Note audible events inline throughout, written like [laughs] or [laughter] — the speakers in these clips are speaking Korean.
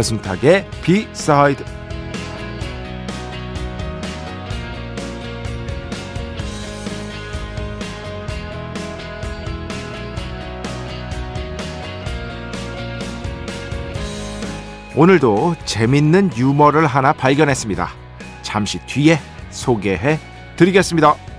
배순탁의 비사이드 오늘도 재밌는 유머를 하나 발견했습니다. 잠시 뒤에 소개해 드리겠습니다.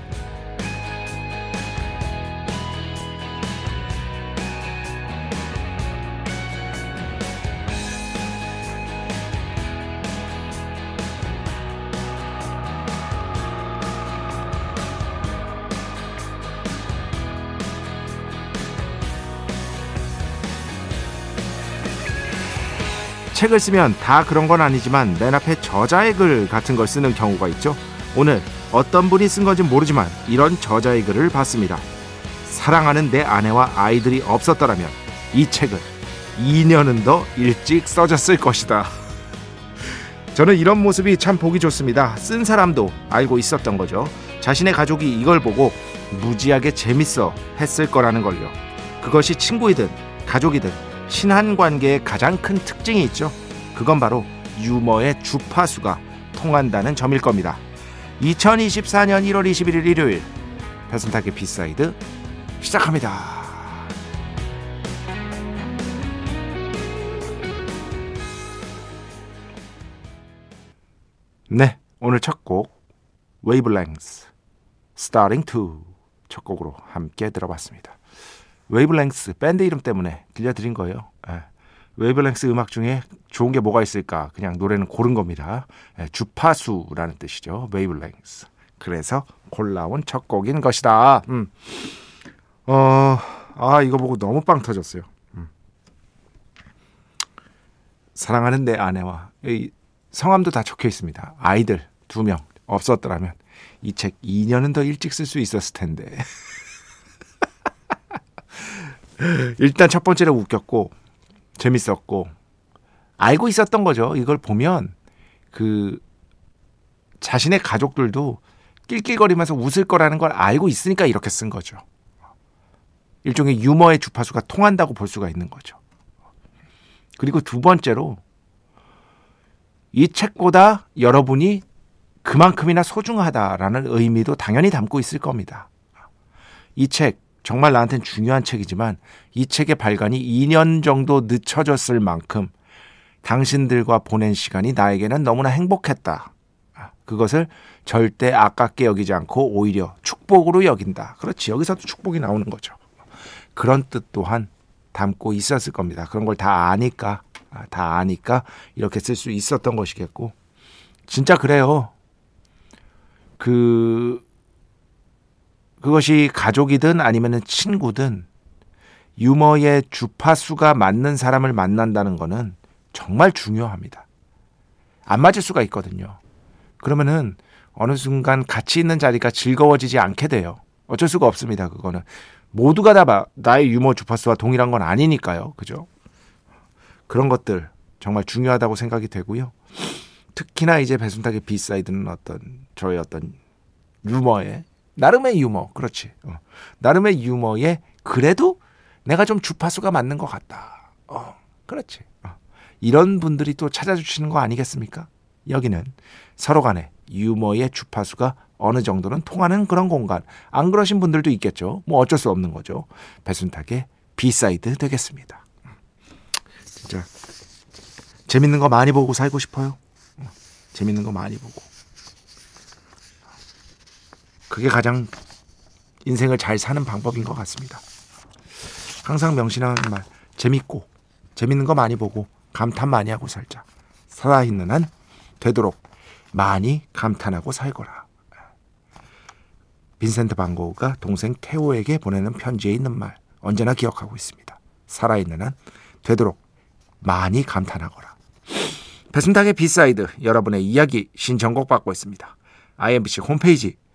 책을 쓰면 다 그런 건 아니지만 맨 앞에 저자의 글 같은 걸 쓰는 경우가 있죠. 오늘 어떤 분이 쓴 건지 모르지만 이런 저자의 글을 봤습니다. 사랑하는 내 아내와 아이들이 없었더라면 이 책은 2년은 더 일찍 써졌을 것이다. 저는 이런 모습이 참 보기 좋습니다. 쓴 사람도 알고 있었던 거죠. 자신의 가족이 이걸 보고 무지하게 재밌어 했을 거라는 걸요. 그것이 친구이든 가족이든 친한 관계의 가장 큰 특징이 있죠. 그건 바로 유머의 주파수가 통한다는 점일 겁니다. 2024년 1월 21일 일요일 배순탁의 B side 시작합니다. 네, 오늘 첫 곡 Wavelength Starting to 첫 곡으로 함께 들어봤습니다. Wavelength 밴드 이름 때문에 들려드린 거예요. 예. Wavelength 음악 중에 좋은 게 뭐가 있을까? 그냥 노래는 고른 겁니다. 예, 주파수라는 뜻이죠. Wavelength. 그래서 골라온 첫 곡인 것이다. 음. 어, 아 이거 보고 너무 빵 터졌어요. 음. 사랑하는 내 아내와 성함도 다 적혀 있습니다. 아이들 두 명 없었더라면 이 책 2년은 더 일찍 쓸 수 있었을 텐데. [laughs] 일단 첫 번째로 웃겼고 재밌었고 알고 있었던 거죠. 이걸 보면 그 자신의 가족들도 낄낄거리면서 웃을 거라는 걸 알고 있으니까 이렇게 쓴 거죠. 일종의 유머의 주파수가 통한다고 볼 수가 있는 거죠. 그리고 두 번째로 이 책보다 여러분이 그만큼이나 소중하다라는 의미도 당연히 담고 있을 겁니다. 이 책 정말 나한테는 중요한 책이지만 이 책의 발간이 2년 정도 늦춰졌을 만큼 당신들과 보낸 시간이 나에게는 너무나 행복했다. 그것을 절대 아깝게 여기지 않고 오히려 축복으로 여긴다. 그렇지. 여기서도 축복이 나오는 거죠. 그런 뜻 또한 담고 있었을 겁니다. 그런 걸 다 아니까, 다 아니까 이렇게 쓸 수 있었던 것이겠고. 진짜 그래요. 그, 그것이 가족이든 아니면 친구든 유머의 주파수가 맞는 사람을 만난다는 것은 정말 중요합니다. 안 맞을 수가 있거든요. 그러면은 어느 순간 같이 있는 자리가 즐거워지지 않게 돼요. 어쩔 수가 없습니다. 그거는 모두가 다 나의 유머 주파수와 동일한 건 아니니까요. 그죠? 그런 것들 정말 중요하다고 생각이 되고요. 특히나 이제 배순탁의 B side는 어떤 저의 어떤 유머의 나름의 유머, 그렇지. 어. 나름의 유머에 그래도 내가 좀 주파수가 맞는 것 같다. 어, 그렇지. 어. 이런 분들이 또 찾아주시는 거 아니겠습니까? 여기는 서로 간에 유머의 주파수가 어느 정도는 통하는 그런 공간. 안 그러신 분들도 있겠죠. 뭐 어쩔 수 없는 거죠. 배순탁의 B side 되겠습니다. 진짜 재밌는 거 많이 보고 살고 싶어요. 어. 재밌는 거 많이 보고. 그게 가장 인생을 잘 사는 방법인 것 같습니다. 항상 명심하는 말, 재밌고, 재밌는 거 많이 보고, 감탄 많이 하고 살자. 살아있는 한 되도록 많이 감탄하고 살거라. 빈센트 반 고흐가 동생 테오에게 보내는 편지에 있는 말 언제나 기억하고 있습니다. 살아있는 한 되도록 많이 감탄하거라. 배순탁의 B side 여러분의 이야기 신청곡 받고 있습니다. IMBC 홈페이지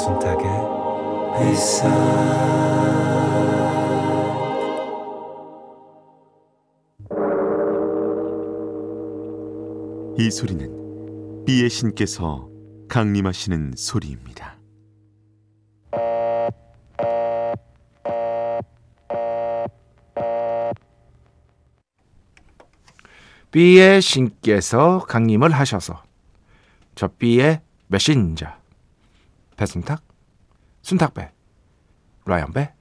배순탁의 회사 이 소리는 비의 신께서 강림하시는 소리입니다. B의 신께서 강림을 하셔서 저 B의 메신저 배순탁, 순탁배, 라이언배,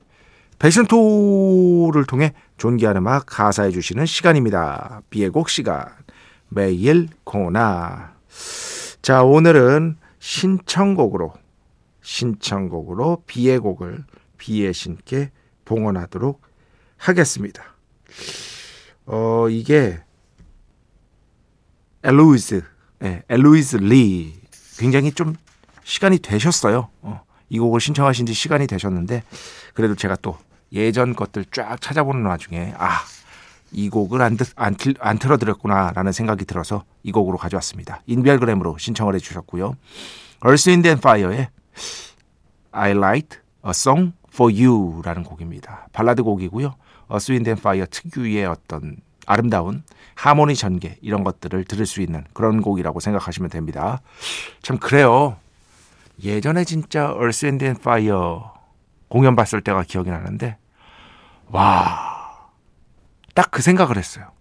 배신토를 통해 존귀한 음악 가사해 주시는 시간입니다. B의 곡 시간 매일 코나 자 오늘은 신청곡으로 신청곡으로 B의 곡을 B의 신께 봉헌하도록 하겠습니다. 어 이게 엘로이즈, 네, 엘로이즈 리 굉장히 좀 시간이 되셨어요. 어, 이 곡을 신청하신 지 시간이 되셨는데 그래도 제가 또 예전 것들 쫙 찾아보는 와중에 아, 이 곡을 안, 안, 안 틀어드렸구나라는 생각이 들어서 이 곡으로 가져왔습니다. 인별그램으로 신청을 해주셨고요. Earth, Wind and Fire의 I'll Write a Song for You라는 곡입니다. 발라드 곡이고요. Earth, Wind and Fire 특유의 어떤 아름다운 하모니 전개 이런 것들을 들을 수 있는 그런 곡이라고 생각하시면 됩니다. 참 그래요. 예전에 진짜 and Fire 공연 봤을 때가 기억이 나는데 와. 딱 그 생각을 했어요.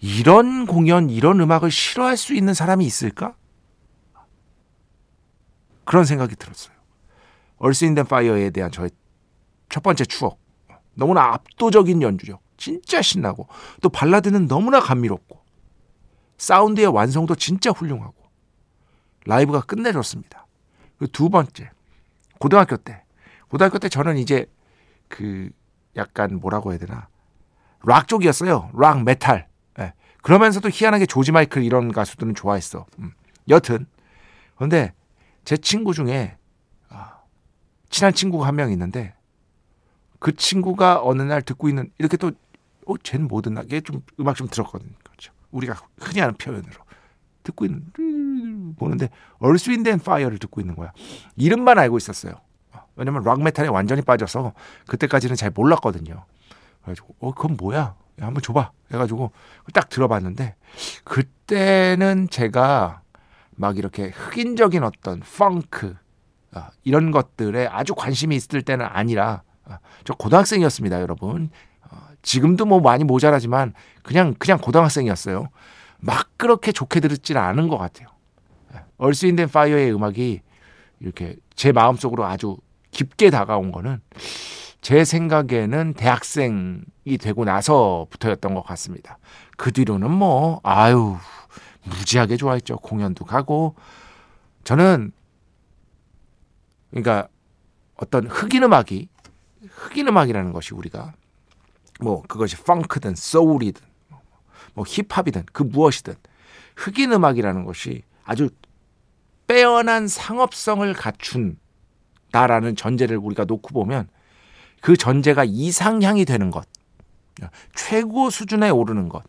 이런 공연, 이런 음악을 싫어할 수 있는 사람이 있을까? 그런 생각이 들었어요. And Fire에 대한 저의 첫 번째 추억. 너무나 압도적인 연주력. 진짜 신나고 또 발라드는 너무나 감미롭고 사운드의 완성도 진짜 훌륭하고 라이브가 끝내줬습니다. 그두 번째 고등학교 때 고등학교 때 저는 이제 그 약간 뭐라고 해야 되나 락 쪽이었어요. 락 메탈. 네. 그러면서도 희한하게 조지 마이클 이런 가수들은 좋아했어. 음. 여튼 그런데 제 친구 중에 아, 친한 친구가 한 명 있는데 그 친구가 어느 날 듣고 있는 이렇게 또 어, 쟤는 뭐 듣나? 얘좀 음악 좀 들었거든요. 그렇죠. 우리가 흔히 하는 표현으로 듣고 있는 보는데 Earth and Fire를 듣고 있는 거야. 이름만 알고 있었어요. 왜냐면 락 메탈에 완전히 빠져서 그때까지는 잘 몰랐거든요. 그래가지고 어 그건 뭐야? 야, 한번 줘봐. 해가지고 딱 들어봤는데 그때는 제가 막 이렇게 흑인적인 어떤 펑크 어, 이런 것들에 아주 관심이 있을 때는 아니라 어, 저 고등학생이었습니다, 여러분. 지금도 뭐 많이 모자라지만 그냥 그냥 고등학생이었어요. 막 그렇게 좋게 들었지는 않은 것 같아요. 얼스 인덴 파이어의 음악이 이렇게 제 마음속으로 아주 깊게 다가온 거는 제 생각에는 대학생이 되고 나서부터였던 것 같습니다. 그 뒤로는 뭐 아유 무지하게 좋아했죠. 공연도 가고 저는 그러니까 어떤 흑인 음악이 흑인 음악이라는 것이 우리가 뭐 그것이 펑크든 소울이든 뭐 힙합이든 그 무엇이든 흑인 음악이라는 것이 아주 빼어난 상업성을 갖춘 다라는 전제를 우리가 놓고 보면 그 전제가 이상향이 되는 것, 최고 수준에 오르는 것,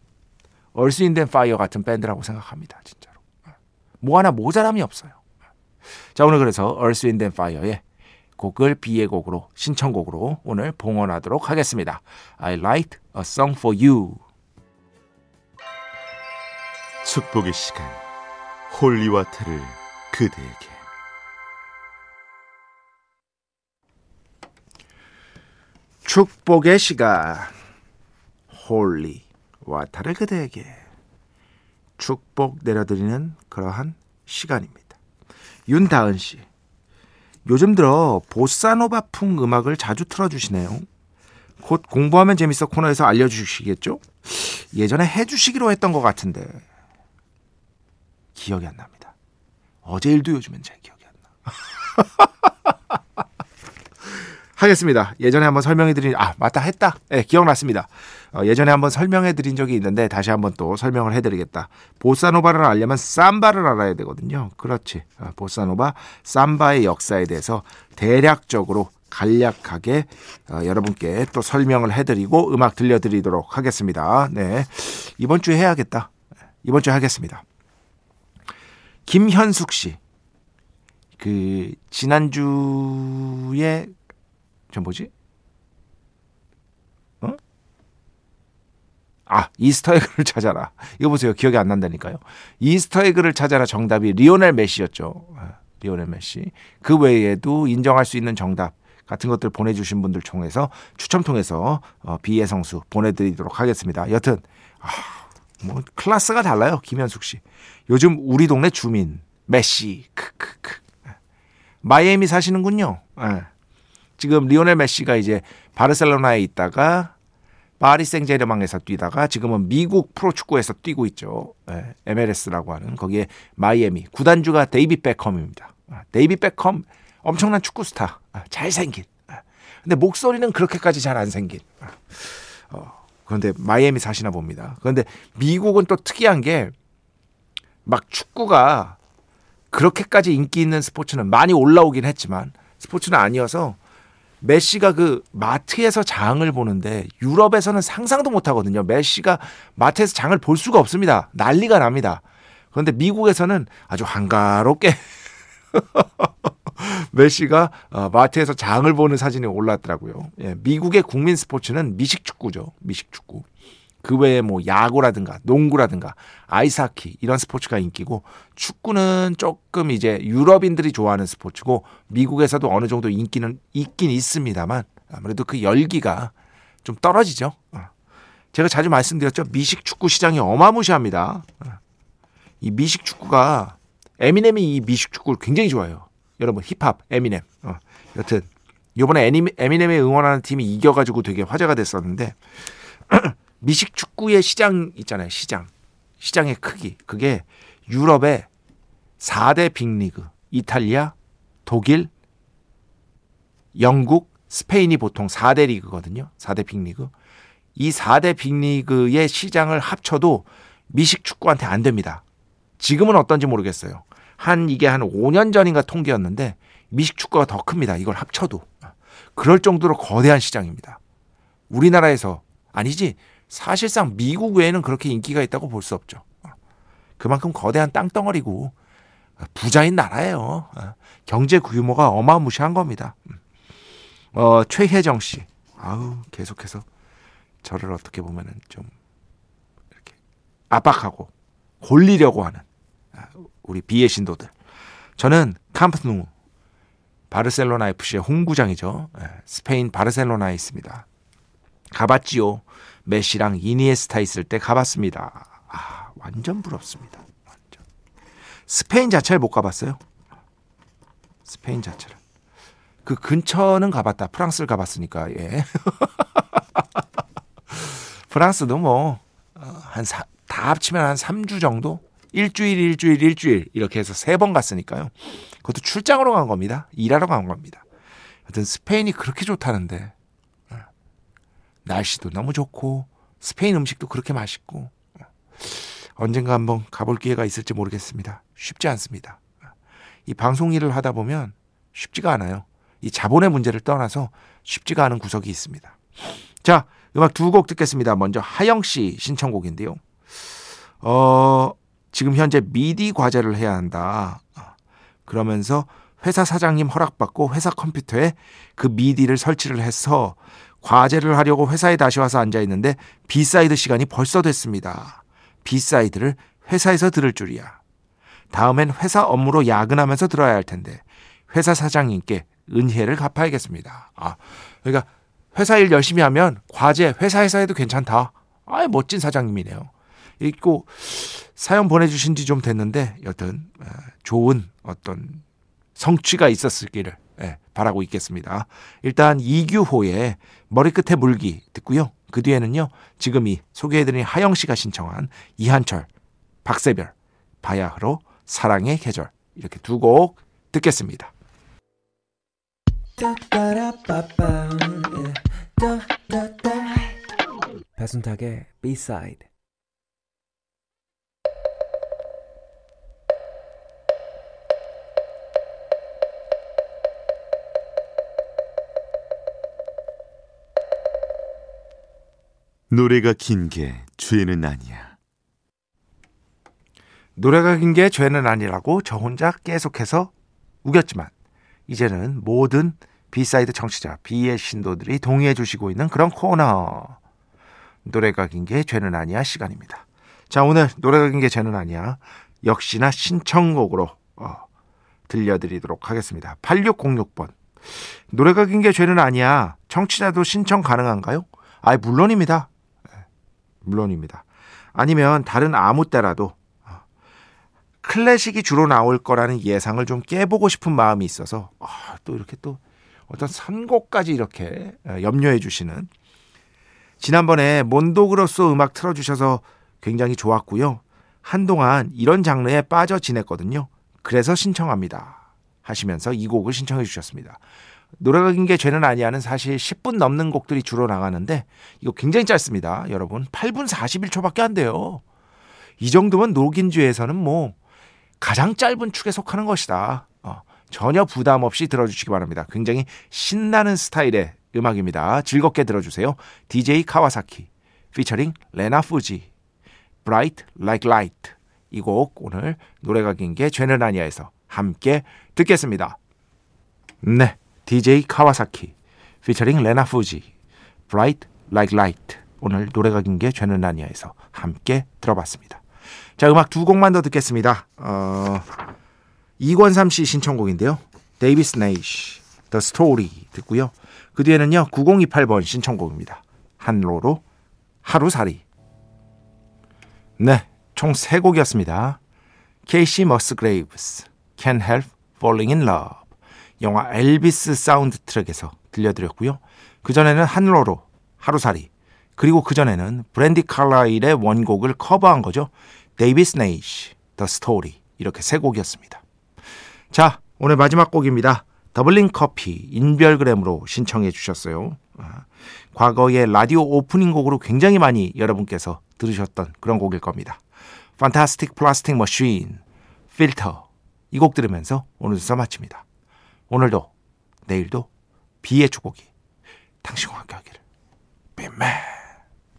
얼스인덴 파이어 같은 밴드라고 생각합니다. 진짜로. 뭐 하나 모자람이 없어요. 자, 오늘 그래서 and Fire의 곡을 비의 곡으로 신청곡으로 오늘 봉헌하도록 하겠습니다. I write a song for you. 축복의 시간 Holy Water를 그대에게 축복의 시간 Holy Water를 그대에게 축복 내려드리는 그러한 시간입니다. 윤다은 씨 요즘 들어 보사노바풍 음악을 자주 틀어주시네요. 곧 공부하면 재밌어 코너에서 알려주시겠죠? 예전에 해주시기로 했던 것 같은데 기억이 안 납니다. 어제 일도 요즘엔 잘 기억이 안 나. [laughs] 하겠습니다. 예전에 한번 설명해 드린 아 맞다 했다. 네, 기억났습니다. 어, 예전에 한번 설명해 드린 적이 있는데 다시 한번 또 설명을 해 드리겠다. 보사노바를 알려면 삼바를 알아야 되거든요. 그렇지. 어, 보사노바 삼바의 역사에 대해서 대략적으로 간략하게 어, 여러분께 또 설명을 해 드리고 음악 들려 드리도록 하겠습니다. 네. 이번 주에 해야겠다. 이번 주에 하겠습니다. 김현숙 씨. 그 지난주에 저 뭐지? 어? 아, Easter egg를 [laughs] 찾아라. 이거 보세요. 기억이 안 난다니까요. Easter egg를 찾아라 정답이 리오넬 메시였죠. 아, 리오넬 메시. 그 외에도 인정할 수 있는 정답 같은 것들 보내주신 분들 통해서 추첨 통해서 어, B의 성수 보내드리도록 하겠습니다. 여튼 아, 뭐 클래스가 달라요. 김현숙 씨. 요즘 우리 동네 주민 메시 크크크 마이애미 사시는군요. 네. 지금 리오넬 메시가 이제 바르셀로나에 있다가 파리 생제르맹에서 뛰다가 지금은 미국 프로축구에서 뛰고 있죠. 네, MLS라고 하는 거기에 마이애미 구단주가 데이비드 베컴입니다. 아, 데이비드 베컴 엄청난 축구 스타, 아, 잘생긴. 아, 근데 목소리는 그렇게까지 잘 안 생긴. 어, 그런데 마이애미 사시나 봅니다. 그런데 미국은 또 특이한 게 막 축구가 그렇게까지 인기 있는 스포츠는 많이 올라오긴 했지만 스포츠는 아니어서 메시가 그 마트에서 장을 보는데 유럽에서는 상상도 못 하거든요. 메시가 마트에서 장을 볼 수가 없습니다. 난리가 납니다. 그런데 미국에서는 아주 한가롭게 [laughs] [laughs] [laughs] 메시가 어, 마트에서 장을 보는 사진이 올랐더라고요. 예, 미국의 국민 스포츠는 미식 축구죠. 미식 축구. 그 외에 뭐 야구라든가 농구라든가 아이스하키 이런 스포츠가 인기고 축구는 조금 이제 유럽인들이 좋아하는 스포츠고 미국에서도 어느 정도 인기는 있긴 있습니다만 아무래도 그 열기가 좀 떨어지죠. 어. 제가 자주 말씀드렸죠. 미식 축구 시장이 어마무시합니다. 어. 이 미식 축구가 에미넴이 이 미식 축구를 굉장히 좋아해요. 여러분 힙합 에미넴. 어. 여튼 이번에 에미넴에 응원하는 팀이 이겨가지고 되게 화제가 됐었는데 [clears throat] 미식 축구의 시장 있잖아요. 시장. 시장의 크기. 그게 유럽의 4대 빅리그. 이탈리아, 독일, 영국, 스페인이 보통 4대 리그거든요. 4대 빅리그. 이 4대 빅리그의 시장을 합쳐도 미식 축구한테 안 됩니다. 지금은 어떤지 모르겠어요. 한 이게 한 5년 전인가 통계였는데 미식 축구가 더 큽니다. 이걸 합쳐도. 그럴 정도로 거대한 시장입니다. 우리나라에서 아니지 사실상 미국 외에는 그렇게 인기가 있다고 볼 수 없죠. 그만큼 거대한 땅덩어리고 부자인 나라예요. 경제 규모가 어마무시한 겁니다. 어, 최혜정 씨. 아우, 계속해서 저를 어떻게 보면은 좀 이렇게 압박하고 골리려고 하는 우리 비의 신도들. 저는 캠프누 바르셀로나 FC의 홍구장이죠. 스페인 바르셀로나에 있습니다. 가봤지요. 메시랑 이니에스타 있을 때 가봤습니다. 아, 완전 부럽습니다. 완전. 스페인 자체를 못 가봤어요. 스페인 자체를. 그 근처는 가봤다. 프랑스를 가봤으니까, 예. [laughs] 프랑스도 뭐, 어, 한 사, 다 합치면 한 3주 정도? 일주일, 일주일, 일주일. 이렇게 해서 세 번 갔으니까요. 그것도 출장으로 간 겁니다. 일하러 간 겁니다. 하여튼 스페인이 그렇게 좋다는데, 날씨도 너무 좋고 스페인 음식도 그렇게 맛있고 언젠가 한번 가볼 기회가 있을지 모르겠습니다. 쉽지 않습니다. 이 방송 일을 하다 보면 쉽지가 않아요. 이 자본의 문제를 떠나서 쉽지가 않은 구석이 있습니다. 자, 음악 두 곡 듣겠습니다. 먼저 하영 씨 신청곡인데요. 어, 지금 현재 미디 과제를 해야 한다. 그러면서 회사 사장님 허락받고 회사 컴퓨터에 그 MIDI를 설치를 해서 과제를 하려고 회사에 다시 와서 앉아 있는데 B side 시간이 벌써 됐습니다. B side를 회사에서 들을 줄이야. 다음엔 회사 업무로 야근하면서 들어야 할 텐데 회사 사장님께 은혜를 갚아야겠습니다. 아, 그러니까 회사 일 열심히 하면 과제 회사에서 해도 괜찮다. 아, 멋진 사장님이네요. 읽고 사연 보내주신 지 좀 됐는데 여튼 어, 좋은 어떤 성취가 있었을기를 예, 바라고 있겠습니다. 일단 이규호의 머리끝에 물기 듣고요. 그 뒤에는요. 지금 이 소개해드린 하영 씨가 신청한 이한철, 박세별, 바야흐로 사랑의 계절 이렇게 두 곡 듣겠습니다. 배순탁의 B-side 노래가 긴 게 죄는 아니야. 노래가 긴 게 죄는 아니라고 저 혼자 계속해서 우겼지만 이제는 모든 B side 청취자 B의 신도들이 동의해 주시고 있는 그런 코너 노래가 긴 게 죄는 아니야 시간입니다. 자 오늘 노래가 긴 게 죄는 아니야 역시나 신청곡으로 어, 들려드리도록 하겠습니다. 8606번 노래가 긴 게 죄는 아니야 청취자도 신청 가능한가요? 아 물론입니다. 물론입니다. 아니면 다른 아무 때라도 어, 클래식이 주로 나올 거라는 예상을 좀 깨보고 싶은 마음이 있어서 아, 또 이렇게 또 어떤 선곡까지 이렇게 어, 염려해 주시는 지난번에 몬도그로스 음악 틀어주셔서 굉장히 좋았고요. 한동안 이런 장르에 빠져 지냈거든요. 그래서 신청합니다. 하시면서 이 곡을 신청해 주셨습니다. 노래가 긴 게 죄는 아니야는 사실 10분 넘는 곡들이 주로 나가는데 이거 굉장히 짧습니다. 여러분 8분 41초밖에 안 돼요. 이 정도면 녹인주에서는 뭐 가장 짧은 축에 속하는 것이다. 어, 전혀 부담 없이 들어주시기 바랍니다. 굉장히 신나는 스타일의 음악입니다. 즐겁게 들어주세요. DJ 카와사키 피처링 레나 fuji Bright Like Light 이 곡 오늘 노래가 긴 게 죄는 아니야에서 함께 듣겠습니다. 네. DJ 카와사키 피처링 레나 fuji Bright Like Light 오늘 노래가 긴 게 죄는 아니야에서 함께 들어봤습니다. 자 음악 두 곡만 더 듣겠습니다. 어, 이권삼 씨 신청곡인데요. 데이비스 네이시 The Story 듣고요. 그 뒤에는요 9028번 신청곡입니다. 한로로 하루살이 네, 총 세 곡이었습니다. 케이시 머스그레이브스 Can't Help Falling in Love 영화 엘비스 사운드 트랙에서 들려드렸고요. 그전에는 한로로 하루살이 그리고 그전에는 브랜디 칼라일의 원곡을 커버한 거죠. 데이비스 네이시 The Story 이렇게 세 곡이었습니다. 자 오늘 마지막 곡입니다. 더블링 커피 인별그램으로 신청해 주셨어요. 아, 과거의 라디오 오프닝 곡으로 굉장히 많이 여러분께서 들으셨던 그런 곡일 겁니다. Fantastic Plastic Machine 필터 이곡 들으면서 오늘 순서 마칩니다. 오늘도 내일도 비의 축복이 당신과 함께 하기를. 빈맨